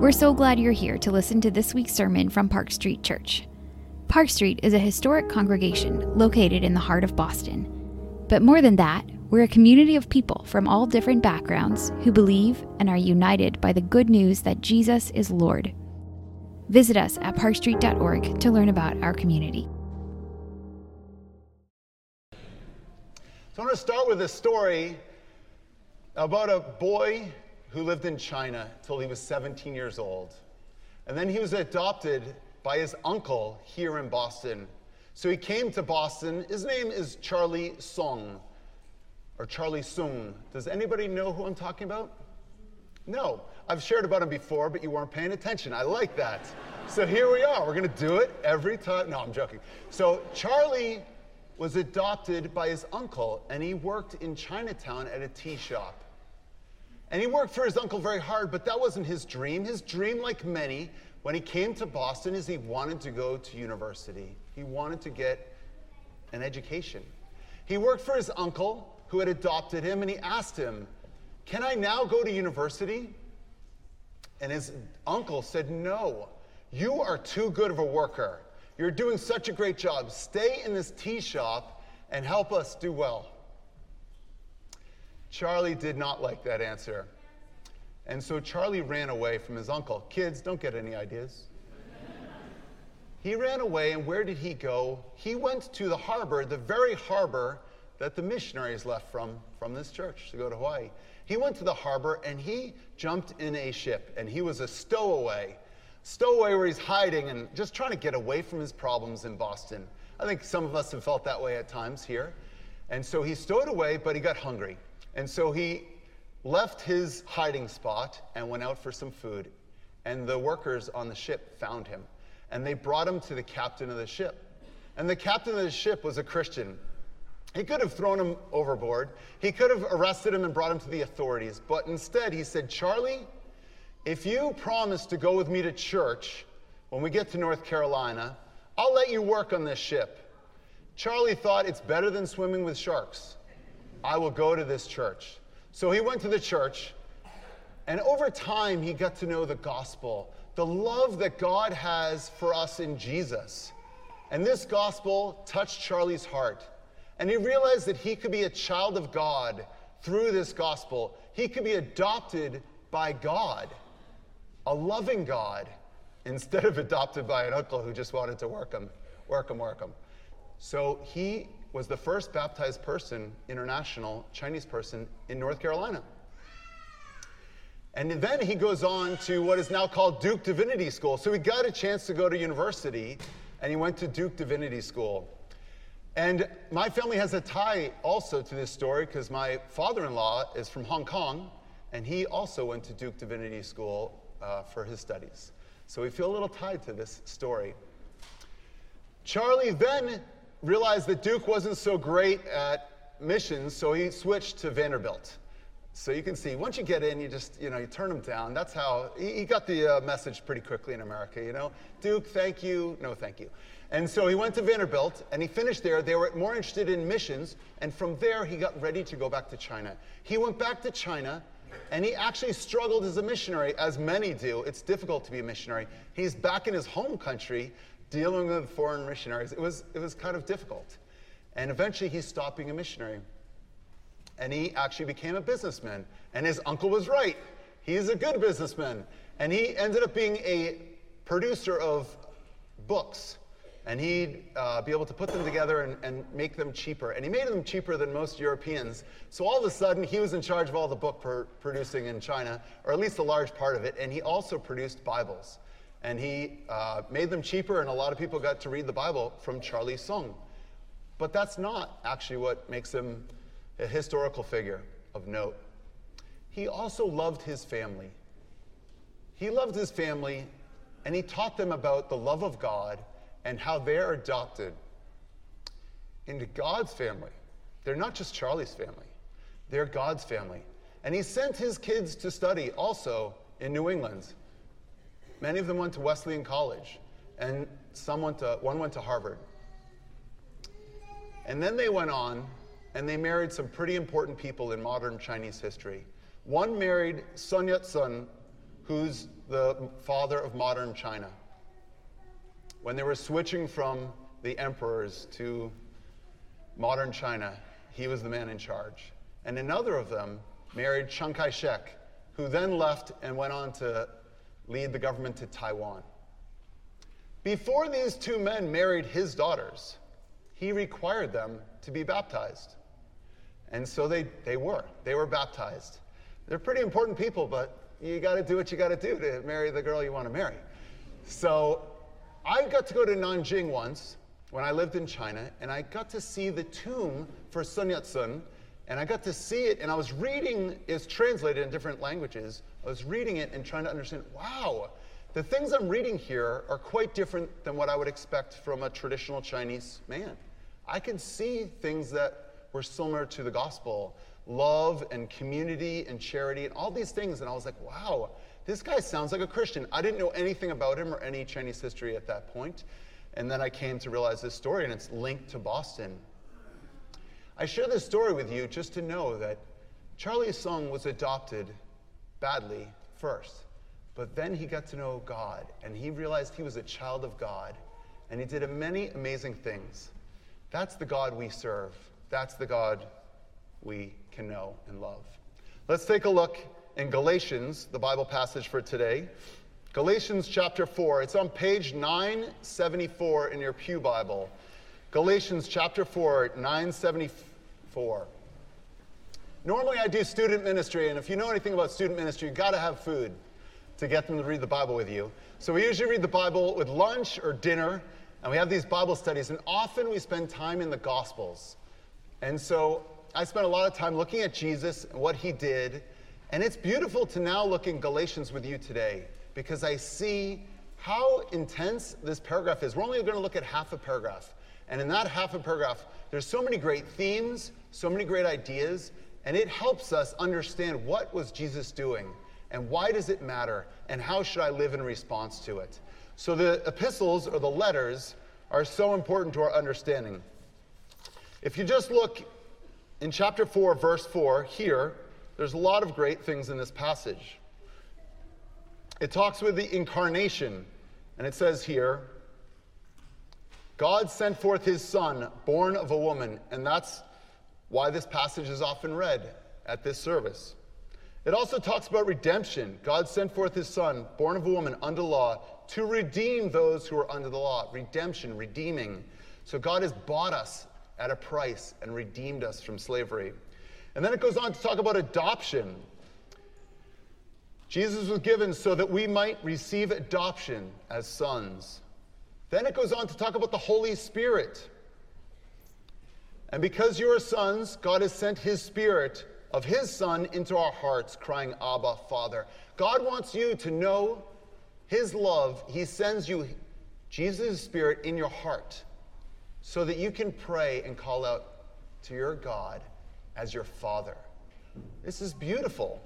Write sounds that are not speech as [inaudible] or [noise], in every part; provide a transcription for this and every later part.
We're so glad you're here to listen to this week's sermon from Park Street Church. Park Street is a historic congregation located in the heart of Boston. But more than that, we're a community of people from all different backgrounds who believe and are united by the good news that Jesus is Lord. Visit us at parkstreet.org to learn about our community. So I'm going to start with a story about a boy who lived in China till he was 17 years old. And then he was adopted by his uncle here in Boston. So he came to Boston. His name is Charlie Song, or Charlie Sung. Does anybody know who I'm talking about? No. I've shared about him before, but you weren't paying attention. I like that. So here we are. We're going to do it every time. No, I'm joking. So Charlie was adopted by his uncle, and he worked in Chinatown at a tea shop. And he worked for his uncle very hard, but that wasn't his dream. His dream, like many, when he came to Boston, is he wanted to go to university. He wanted to get an education. He worked for his uncle, who had adopted him, and he asked him, Can I now go to university? And his uncle said, No, you are too good of a worker. You're doing such a great job. Stay in this tea shop and help us do well. Charlie did not like that answer. And so Charlie ran away from his uncle. Kids, don't get any ideas. he ran away, and where did he go? He went to the harbor, the very harbor that the missionaries left from, from this church to go to Hawaii. He went to the harbor and he jumped in a ship, and he was a stowaway. Stowaway where he's hiding and just trying to get away from his problems in Boston. I think some of us have felt that way at times here. And so he stowed away, but he got hungry. And so he left his hiding spot and went out for some food. And the workers on the ship found him. And they brought him to the captain of the ship. And the captain of the ship was a Christian. He could have thrown him overboard. He could have arrested him and brought him to the authorities. But instead, he said, Charlie, if you promise to go with me to church when we get to North Carolina, I'll let you work on this ship. Charlie thought it's better than swimming with sharks. I will go to this church. So he went to the church, and over time, he got to know the gospel, the love that God has for us in Jesus. And this gospel touched Charlie's heart. And he realized that he could be a child of God through this gospel. He could be adopted by God, a loving God, instead of adopted by an uncle who just wanted to work him, work him, work him. So he was the first baptized person, international Chinese person, in North Carolina. And then he goes on to what is now called Duke Divinity School. So he got a chance to go to university, and he went to Duke Divinity School. And my family has a tie also to this story because my father in law is from Hong Kong, and he also went to Duke Divinity School uh, for his studies. So we feel a little tied to this story. Charlie then realized that Duke wasn't so great at missions, so he switched to Vanderbilt. So you can see, once you get in, you just, you know, you turn them down. That's how, he, he got the uh, message pretty quickly in America, you know? Duke, thank you, no thank you. And so he went to Vanderbilt and he finished there. They were more interested in missions, and from there he got ready to go back to China. He went back to China and he actually struggled as a missionary, as many do. It's difficult to be a missionary. He's back in his home country dealing with foreign missionaries. It was, it was kind of difficult. And eventually he stopped being a missionary. And he actually became a businessman. And his uncle was right. He's a good businessman. And he ended up being a producer of books. And he'd uh, be able to put them together and, and, make them cheaper. And he made them cheaper than most Europeans. So all of a sudden, he was in charge of all the book producing in China, or at least a large part of it. And he also produced Bibles and he uh, made them cheaper, and a lot of people got to read the Bible from Charlie Sung. But that's not actually what makes him a historical figure of note. He also loved his family. He loved his family, and he taught them about the love of God and how they're adopted into God's family. They're not just Charlie's family, they're God's family. And he sent his kids to study also in New England. Many of them went to Wesleyan College, and some went to, one went to Harvard. And then they went on and they married some pretty important people in modern Chinese history. One married Sun Yat sen, who's the father of modern China. When they were switching from the emperors to modern China, he was the man in charge. And another of them married Chiang Kai shek, who then left and went on to lead the government to Taiwan. Before these two men married his daughters, he required them to be baptized. And so they, they were. They were baptized. They're pretty important people, but you got to do what you got to do to marry the girl you want to marry. So I got to go to Nanjing once when I lived in China, and I got to see the tomb for Sun Yat sen, and I got to see it, and I was reading, it's translated in different languages. I was reading it and trying to understand wow, the things I'm reading here are quite different than what I would expect from a traditional Chinese man. I can see things that were similar to the gospel love and community and charity and all these things. And I was like, wow, this guy sounds like a Christian. I didn't know anything about him or any Chinese history at that point. And then I came to realize this story, and it's linked to Boston. I share this story with you just to know that Charlie Sung was adopted badly first, but then he got to know God, and he realized he was a child of God, and he did many amazing things. That's the God we serve. That's the God we can know and love. Let's take a look in Galatians, the Bible passage for today. Galatians chapter 4. It's on page 974 in your Pew Bible. Galatians chapter 4, 974. Normally I do student ministry, and if you know anything about student ministry, you've got to have food to get them to read the Bible with you. So we usually read the Bible with lunch or dinner, and we have these Bible studies, and often we spend time in the Gospels. And so I spent a lot of time looking at Jesus and what he did, and it's beautiful to now look in Galatians with you today because I see how intense this paragraph is. We're only going to look at half a paragraph. And in that half a paragraph, there's so many great themes, so many great ideas, and it helps us understand what was Jesus doing and why does it matter and how should I live in response to it. So the epistles or the letters are so important to our understanding. If you just look in chapter 4, verse 4, here, there's a lot of great things in this passage. It talks with the incarnation, and it says here, God sent forth his son, born of a woman, and that's why this passage is often read at this service. It also talks about redemption. God sent forth his son, born of a woman, under law, to redeem those who are under the law. Redemption, redeeming. So God has bought us at a price and redeemed us from slavery. And then it goes on to talk about adoption. Jesus was given so that we might receive adoption as sons. Then it goes on to talk about the Holy Spirit. And because you are sons, God has sent his Spirit of his Son into our hearts, crying, Abba, Father. God wants you to know his love. He sends you Jesus' Spirit in your heart so that you can pray and call out to your God as your Father. This is beautiful.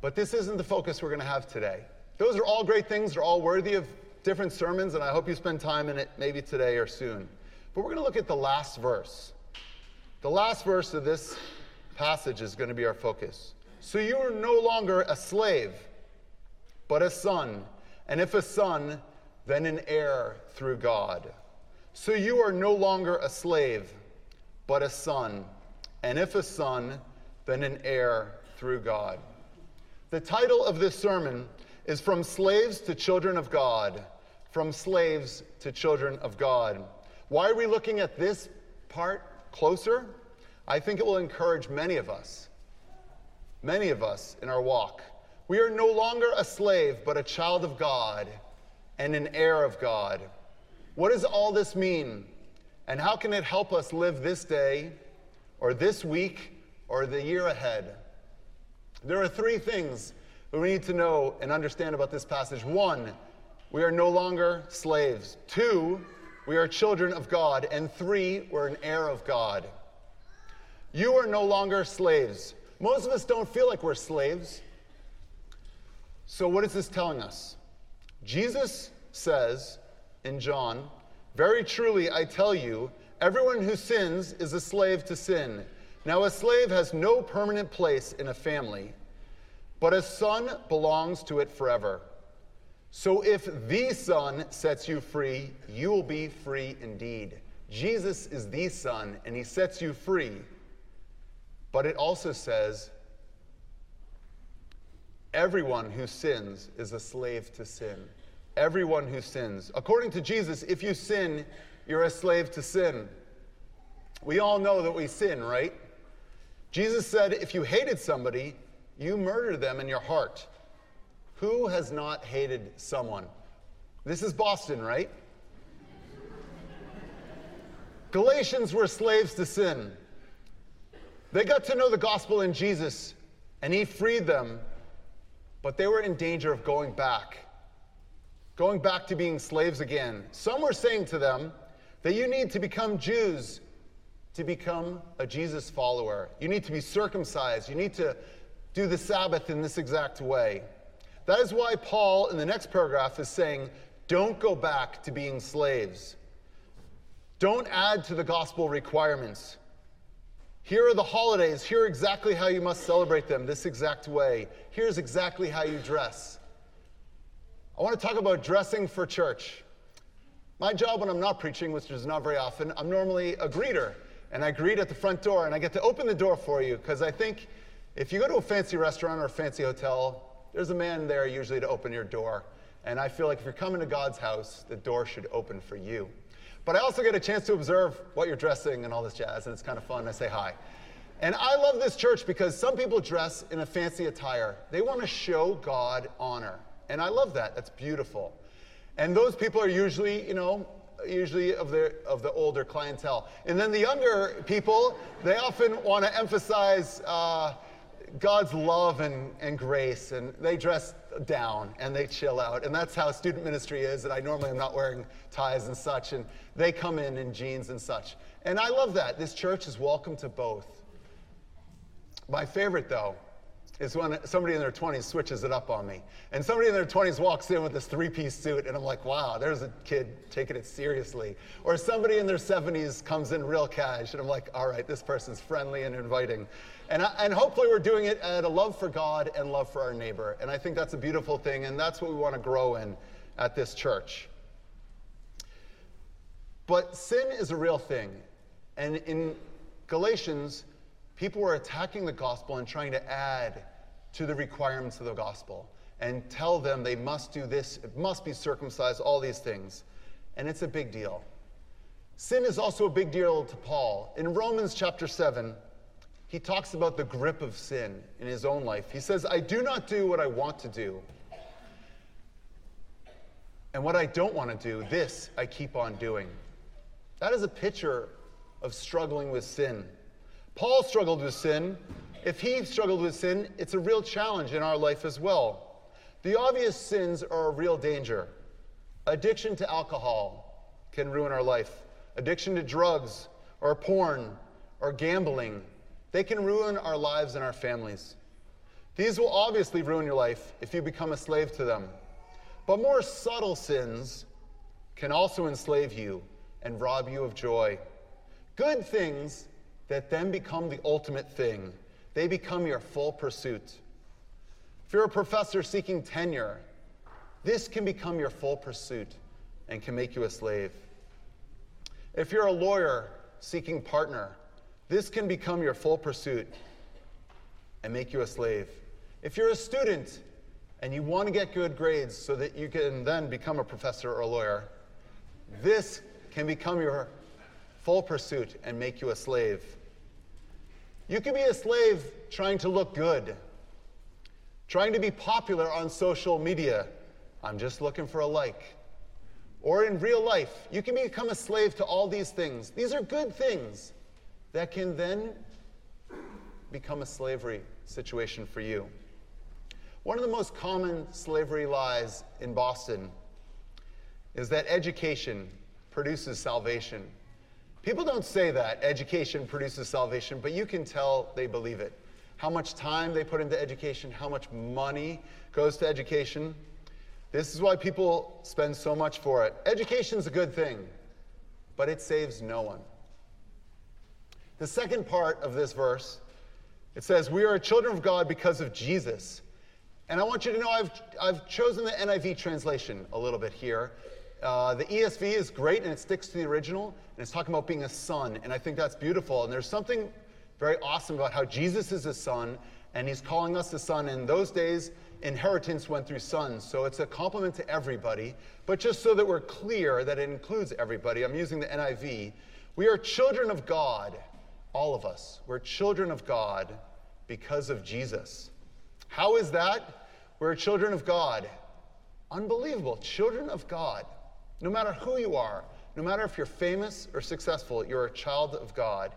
But this isn't the focus we're going to have today. Those are all great things, they're all worthy of different sermons, and I hope you spend time in it maybe today or soon. But we're going to look at the last verse. The last verse of this passage is going to be our focus. So you are no longer a slave, but a son, and if a son, then an heir through God. So you are no longer a slave, but a son, and if a son, then an heir through God. The title of this sermon is From Slaves to Children of God. From Slaves to Children of God. Why are we looking at this part closer? I think it will encourage many of us, many of us in our walk. We are no longer a slave, but a child of God and an heir of God. What does all this mean? And how can it help us live this day, or this week, or the year ahead? There are three things we need to know and understand about this passage. One, we are no longer slaves. Two, we are children of God. And three, we're an heir of God. You are no longer slaves. Most of us don't feel like we're slaves. So, what is this telling us? Jesus says in John, Very truly I tell you, everyone who sins is a slave to sin. Now, a slave has no permanent place in a family, but a son belongs to it forever. So if the Son sets you free, you will be free indeed. Jesus is the Son, and he sets you free. But it also says, everyone who sins is a slave to sin. Everyone who sins. According to Jesus, if you sin, you're a slave to sin. We all know that we sin, right? Jesus said, if you hated somebody, you murdered them in your heart. Who has not hated someone? This is Boston, right? Galatians were slaves to sin. They got to know the gospel in Jesus, and he freed them, but they were in danger of going back, going back to being slaves again. Some were saying to them that you need to become Jews to become a Jesus follower. You need to be circumcised. You need to do the Sabbath in this exact way. That is why Paul, in the next paragraph, is saying, don't go back to being slaves. Don't add to the gospel requirements. Here are the holidays. Here are exactly how you must celebrate them, this exact way. Here's exactly how you dress. I want to talk about dressing for church. My job when I'm not preaching, which is not very often, I'm normally a greeter. And I greet at the front door, and I get to open the door for you because I think if you go to a fancy restaurant or a fancy hotel, there's a man there usually to open your door. And I feel like if you're coming to God's house, the door should open for you. But I also get a chance to observe what you're dressing and all this jazz, and it's kind of fun. I say hi. And I love this church because some people dress in a fancy attire. They want to show God honor. And I love that. That's beautiful. And those people are usually, you know, usually of the of the older clientele. And then the younger people, they often want to emphasize uh, God's love and, and grace, and they dress down and they chill out. And that's how student ministry is. And I normally am not wearing ties and such, and they come in in jeans and such. And I love that. This church is welcome to both. My favorite, though, is when somebody in their 20s switches it up on me. And somebody in their 20s walks in with this three piece suit, and I'm like, wow, there's a kid taking it seriously. Or somebody in their 70s comes in real cash, and I'm like, all right, this person's friendly and inviting. And, I, and hopefully we're doing it at a love for God and love for our neighbor. And I think that's a beautiful thing, and that's what we want to grow in at this church. But sin is a real thing. And in Galatians, people were attacking the gospel and trying to add to the requirements of the gospel and tell them they must do this, it must be circumcised, all these things. And it's a big deal. Sin is also a big deal to Paul. In Romans chapter 7, he talks about the grip of sin in his own life. He says, I do not do what I want to do. And what I don't want to do, this I keep on doing. That is a picture of struggling with sin. Paul struggled with sin. If he struggled with sin, it's a real challenge in our life as well. The obvious sins are a real danger. Addiction to alcohol can ruin our life, addiction to drugs or porn or gambling they can ruin our lives and our families. These will obviously ruin your life if you become a slave to them. But more subtle sins can also enslave you and rob you of joy. Good things that then become the ultimate thing, they become your full pursuit. If you're a professor seeking tenure, this can become your full pursuit and can make you a slave. If you're a lawyer seeking partner, this can become your full pursuit and make you a slave. If you're a student and you want to get good grades so that you can then become a professor or a lawyer, this can become your full pursuit and make you a slave. You can be a slave trying to look good, trying to be popular on social media. I'm just looking for a like. Or in real life, you can become a slave to all these things. These are good things that can then become a slavery situation for you. One of the most common slavery lies in Boston is that education produces salvation. People don't say that education produces salvation, but you can tell they believe it. How much time they put into education, how much money goes to education. This is why people spend so much for it. Education's a good thing, but it saves no one. The second part of this verse, it says, We are children of God because of Jesus. And I want you to know I've, I've chosen the NIV translation a little bit here. Uh, the ESV is great and it sticks to the original, and it's talking about being a son, and I think that's beautiful. And there's something very awesome about how Jesus is a son, and he's calling us a son. In those days, inheritance went through sons, so it's a compliment to everybody. But just so that we're clear that it includes everybody, I'm using the NIV. We are children of God, all of us. We're children of God because of Jesus. How is that? We're children of God. Unbelievable. Children of God. No matter who you are, no matter if you're famous or successful, you're a child of God.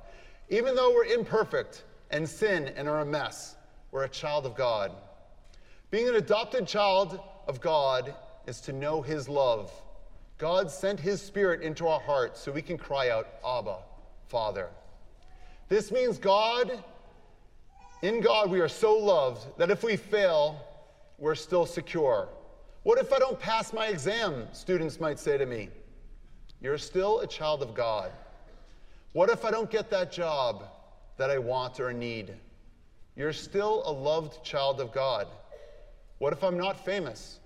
Even though we're imperfect and sin and are a mess, we're a child of God. Being an adopted child of God is to know His love. God sent His Spirit into our hearts so we can cry out, Abba, Father. This means God, in God, we are so loved that if we fail, we're still secure. What if I don't pass my exam? Students might say to me. You're still a child of God. What if I don't get that job that I want or need? You're still a loved child of God. What if I'm not famous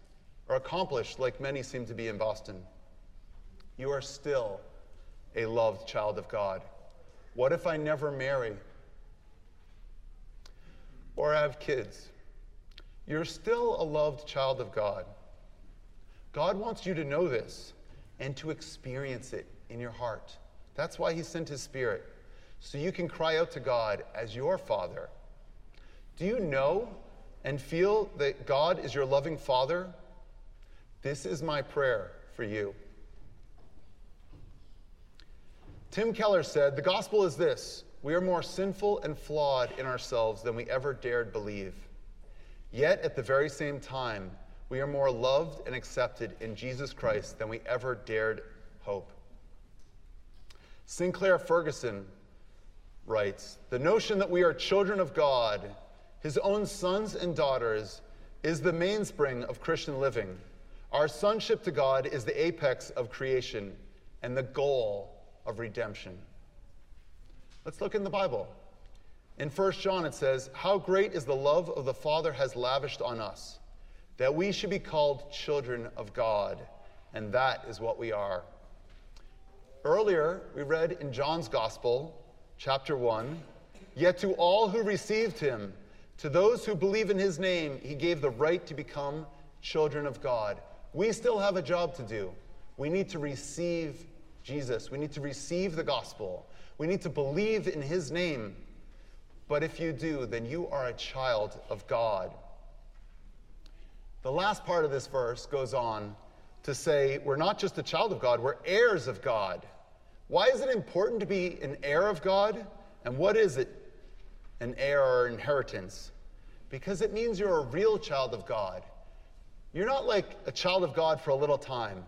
or accomplished like many seem to be in Boston? You are still a loved child of God. What if I never marry or have kids? You're still a loved child of God. God wants you to know this and to experience it in your heart. That's why He sent His Spirit, so you can cry out to God as your Father. Do you know and feel that God is your loving Father? This is my prayer for you. Tim Keller said, The gospel is this we are more sinful and flawed in ourselves than we ever dared believe. Yet at the very same time, we are more loved and accepted in Jesus Christ than we ever dared hope. Sinclair Ferguson writes The notion that we are children of God, his own sons and daughters, is the mainspring of Christian living. Our sonship to God is the apex of creation and the goal of redemption. Let's look in the Bible. In 1 John, it says, How great is the love of the Father has lavished on us that we should be called children of God, and that is what we are. Earlier, we read in John's Gospel, chapter 1 Yet to all who received him, to those who believe in his name, he gave the right to become children of God. We still have a job to do. We need to receive Jesus, we need to receive the gospel, we need to believe in his name. But if you do, then you are a child of God. The last part of this verse goes on to say we're not just a child of God, we're heirs of God. Why is it important to be an heir of God? And what is it, an heir or inheritance? Because it means you're a real child of God. You're not like a child of God for a little time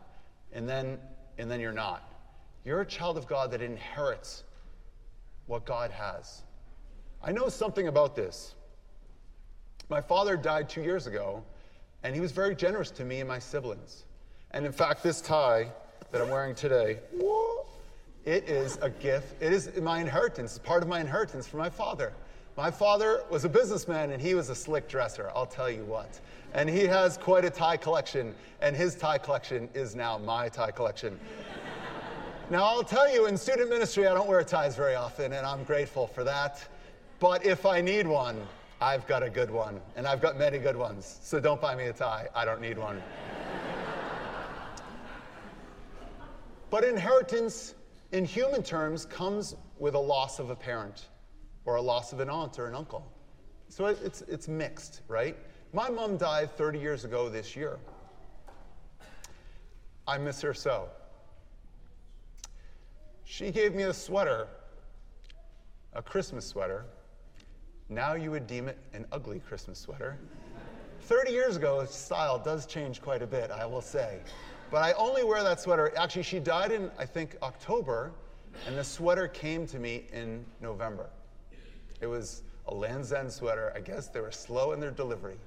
and then, and then you're not. You're a child of God that inherits what God has. I know something about this. My father died two years ago, and he was very generous to me and my siblings. And in fact, this tie that I'm wearing today, it is a gift. It is my inheritance, it's part of my inheritance from my father. My father was a businessman and he was a slick dresser, I'll tell you what. And he has quite a tie collection, and his tie collection is now my tie collection. Now, I'll tell you, in student ministry, I don't wear ties very often, and I'm grateful for that. But if I need one, I've got a good one, and I've got many good ones. So don't buy me a tie. I don't need one. but inheritance, in human terms, comes with a loss of a parent or a loss of an aunt or an uncle. So it's, it's mixed, right? My mom died 30 years ago this year. I miss her so. She gave me a sweater, a Christmas sweater, now you would deem it an ugly Christmas sweater. 30 years ago, style does change quite a bit, I will say. But I only wear that sweater. Actually, she died in, I think, October, and the sweater came to me in November. It was a Lands' End sweater. I guess they were slow in their delivery.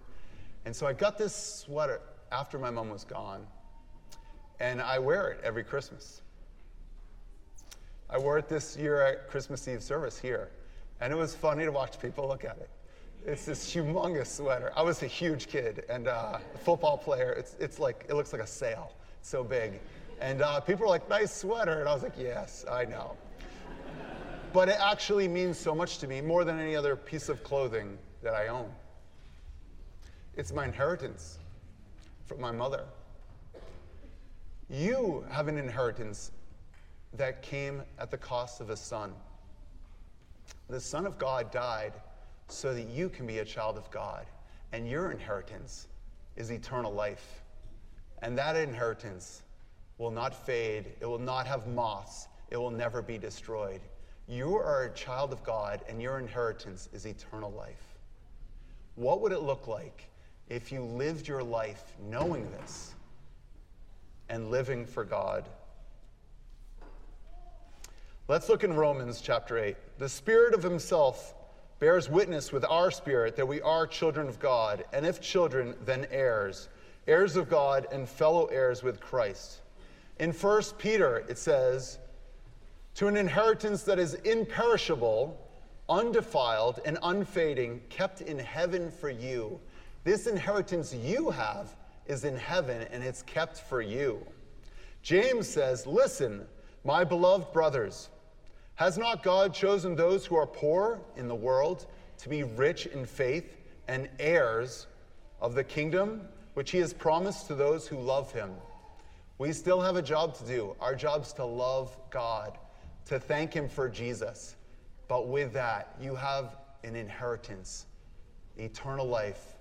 And so I got this sweater after my mom was gone, and I wear it every Christmas. I wore it this year at Christmas Eve service here. And it was funny to watch people look at it. It's this humongous sweater. I was a huge kid and uh, a football player. It's, it's like, it looks like a sail. It's so big. And uh, people were like, nice sweater. And I was like, yes, I know. but it actually means so much to me, more than any other piece of clothing that I own. It's my inheritance from my mother. You have an inheritance that came at the cost of a son. The Son of God died so that you can be a child of God, and your inheritance is eternal life. And that inheritance will not fade, it will not have moths, it will never be destroyed. You are a child of God, and your inheritance is eternal life. What would it look like if you lived your life knowing this and living for God? Let's look in Romans chapter 8. The Spirit of Himself bears witness with our spirit that we are children of God, and if children, then heirs, heirs of God and fellow heirs with Christ. In 1 Peter, it says, To an inheritance that is imperishable, undefiled, and unfading, kept in heaven for you. This inheritance you have is in heaven, and it's kept for you. James says, Listen, my beloved brothers, has not God chosen those who are poor in the world to be rich in faith and heirs of the kingdom which he has promised to those who love him? We still have a job to do. Our job is to love God, to thank him for Jesus. But with that, you have an inheritance, eternal life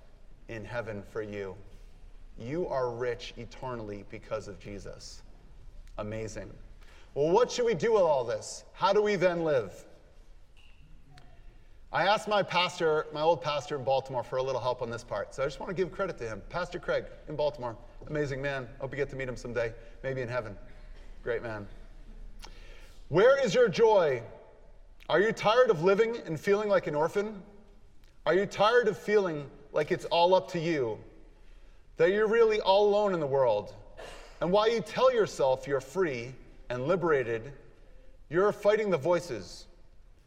in heaven for you. You are rich eternally because of Jesus. Amazing. Well, what should we do with all this? How do we then live? I asked my pastor, my old pastor in Baltimore, for a little help on this part. So I just want to give credit to him. Pastor Craig in Baltimore, amazing man. Hope you get to meet him someday, maybe in heaven. Great man. Where is your joy? Are you tired of living and feeling like an orphan? Are you tired of feeling like it's all up to you? That you're really all alone in the world? And while you tell yourself you're free, and liberated, you're fighting the voices.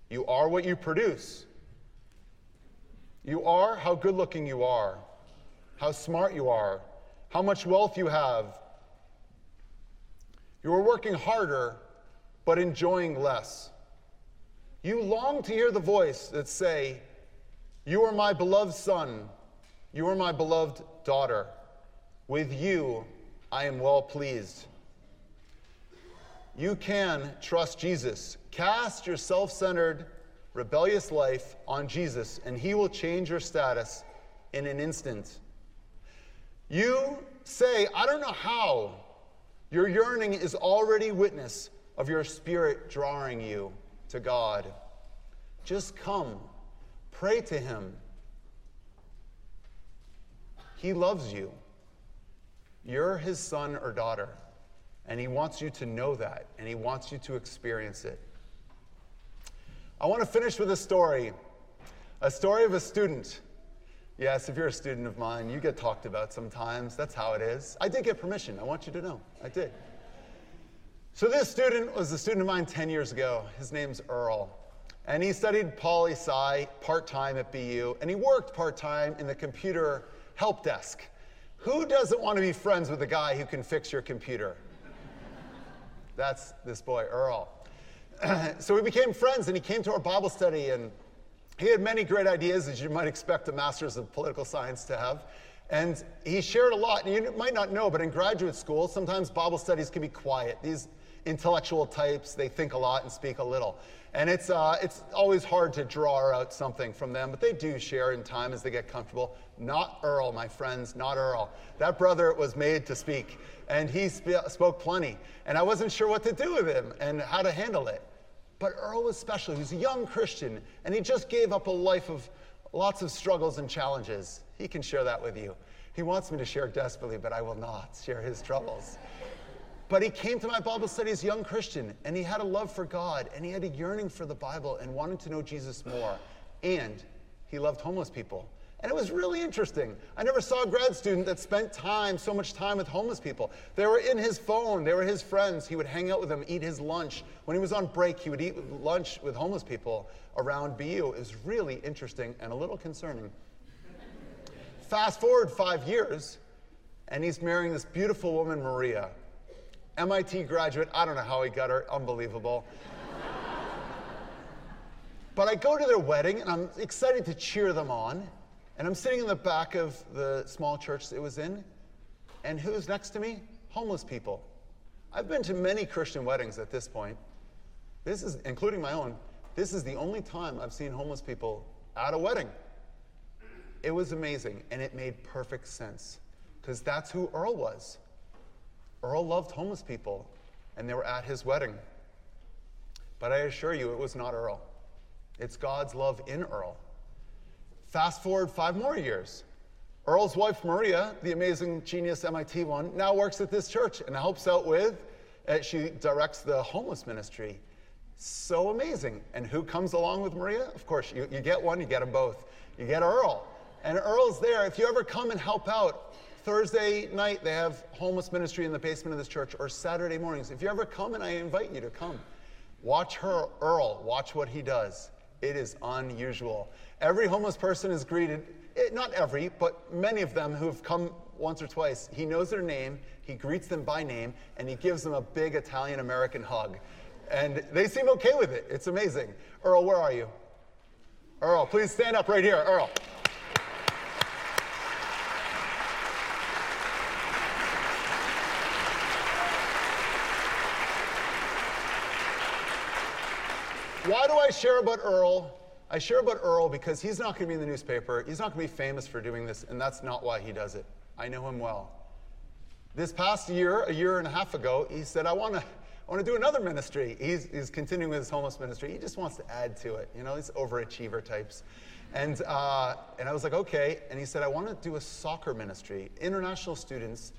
You are what you produce. You are how good looking you are, how smart you are, how much wealth you have. You are working harder, but enjoying less. You long to hear the voice that say, You are my beloved son, you are my beloved daughter. With you, I am well pleased you can trust Jesus. Cast your self centered, rebellious life on Jesus, and He will change your status in an instant. You say, I don't know how. Your yearning is already witness of your spirit drawing you to God. Just come, pray to Him. He loves you. You're His son or daughter. And He wants you to know that, and He wants you to experience it. I want to finish with a story a story of a student. Yes, if you're a student of mine, you get talked about sometimes. That's how it is. I did get permission. I want you to know. I did. So, this student was a student of mine 10 years ago. His name's Earl. And he studied poli sci part time at BU, and he worked part time in the computer help desk. Who doesn't want to be friends with a guy who can fix your computer? That's this boy, Earl. [clears throat] so we became friends, and he came to our Bible study, and he had many great ideas, as you might expect a master's of political science to have. And he shared a lot. And you might not know, but in graduate school, sometimes Bible studies can be quiet. These intellectual types, they think a lot and speak a little. And it's, uh, it's always hard to draw out something from them, but they do share in time as they get comfortable. Not Earl, my friends, not Earl. That brother was made to speak and he sp- spoke plenty. And I wasn't sure what to do with him and how to handle it. But Earl was special. He was a young Christian, and he just gave up a life of lots of struggles and challenges. He can share that with you. He wants me to share desperately, but I will not share his troubles. But he came to my Bible study as a young Christian, and he had a love for God, and he had a yearning for the Bible and wanted to know Jesus more. And he loved homeless people. And it was really interesting. I never saw a grad student that spent time, so much time with homeless people. They were in his phone, they were his friends. He would hang out with them, eat his lunch. When he was on break, he would eat lunch with homeless people around BU. It was really interesting and a little concerning. Fast forward five years, and he's marrying this beautiful woman, Maria. MIT graduate, I don't know how he got her, unbelievable. but I go to their wedding and I'm excited to cheer them on. And I'm sitting in the back of the small church it was in, and who's next to me? Homeless people. I've been to many Christian weddings at this point. This is, including my own, this is the only time I've seen homeless people at a wedding. It was amazing, and it made perfect sense, because that's who Earl was. Earl loved homeless people, and they were at his wedding. But I assure you, it was not Earl. It's God's love in Earl. Fast forward five more years. Earl's wife, Maria, the amazing genius MIT one, now works at this church and helps out with, uh, she directs the homeless ministry. So amazing. And who comes along with Maria? Of course, you, you get one, you get them both. You get Earl. And Earl's there. If you ever come and help out, Thursday night they have homeless ministry in the basement of this church, or Saturday mornings. If you ever come, and I invite you to come, watch her, Earl, watch what he does. It is unusual. Every homeless person is greeted, it, not every, but many of them who have come once or twice. He knows their name, he greets them by name, and he gives them a big Italian American hug. And they seem okay with it. It's amazing. Earl, where are you? Earl, please stand up right here. Earl. Why do I share about Earl? I share about Earl because he's not going to be in the newspaper. He's not going to be famous for doing this, and that's not why he does it. I know him well. This past year, a year and a half ago, he said, I want to. I want to do another ministry. He's, he's continuing with his homeless ministry. He just wants to add to it. You know, these overachiever types. And, uh, and I was like, okay. And he said, I want to do a soccer ministry. International students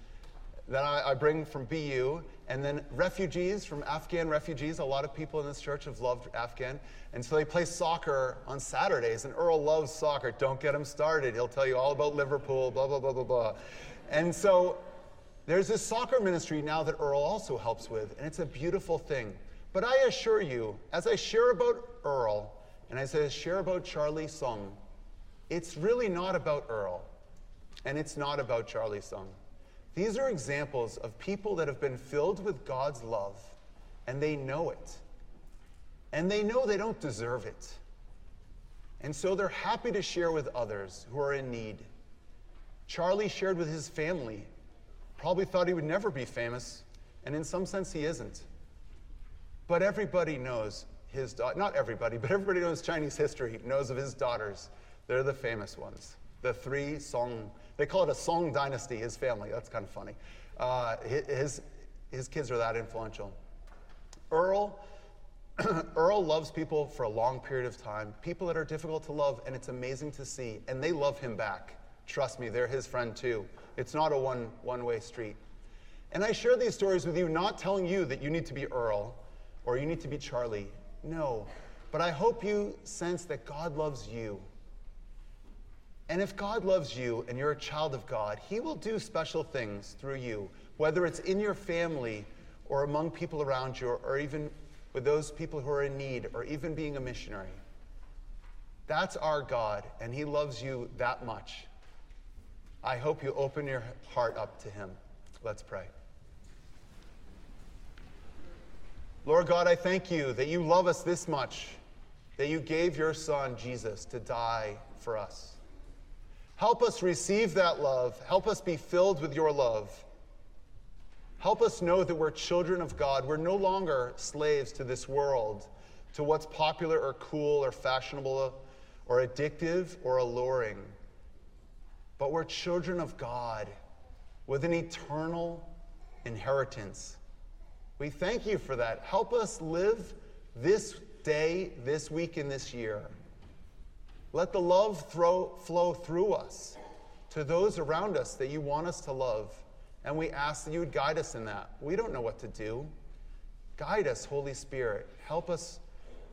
that I, I, bring from BU, and then refugees from Afghan refugees. A lot of people in this church have loved Afghan. And so they play soccer on Saturdays, and Earl loves soccer. Don't get him started. He'll tell you all about Liverpool, blah, blah, blah, blah, blah. And so there's this soccer ministry now that Earl also helps with, and it's a beautiful thing. But I assure you, as I share about Earl, and as I share about Charlie Sung, it's really not about Earl, and it's not about Charlie Sung. These are examples of people that have been filled with God's love, and they know it. And they know they don't deserve it. And so they're happy to share with others who are in need. Charlie shared with his family Probably thought he would never be famous, and in some sense, he isn't. But everybody knows his daughter, not everybody, but everybody knows Chinese history, knows of his daughters. They're the famous ones. The three Song, they call it a Song dynasty, his family. That's kind of funny. Uh, his, his kids are that influential. Earl, [clears throat] Earl loves people for a long period of time, people that are difficult to love, and it's amazing to see. And they love him back. Trust me, they're his friend too. It's not a one, one way street. And I share these stories with you, not telling you that you need to be Earl or you need to be Charlie. No. But I hope you sense that God loves you. And if God loves you and you're a child of God, He will do special things through you, whether it's in your family or among people around you, or even with those people who are in need, or even being a missionary. That's our God, and He loves you that much. I hope you open your heart up to Him. Let's pray. Lord God, I thank you that you love us this much, that you gave your Son, Jesus, to die for us. Help us receive that love. Help us be filled with your love. Help us know that we're children of God. We're no longer slaves to this world, to what's popular or cool or fashionable or addictive or alluring but we're children of God with an eternal inheritance. We thank you for that. Help us live this day, this week, and this year. Let the love throw, flow through us to those around us that you want us to love. And we ask that you would guide us in that. We don't know what to do. Guide us, Holy Spirit. Help us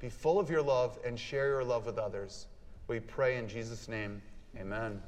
be full of your love and share your love with others. We pray in Jesus' name. Amen.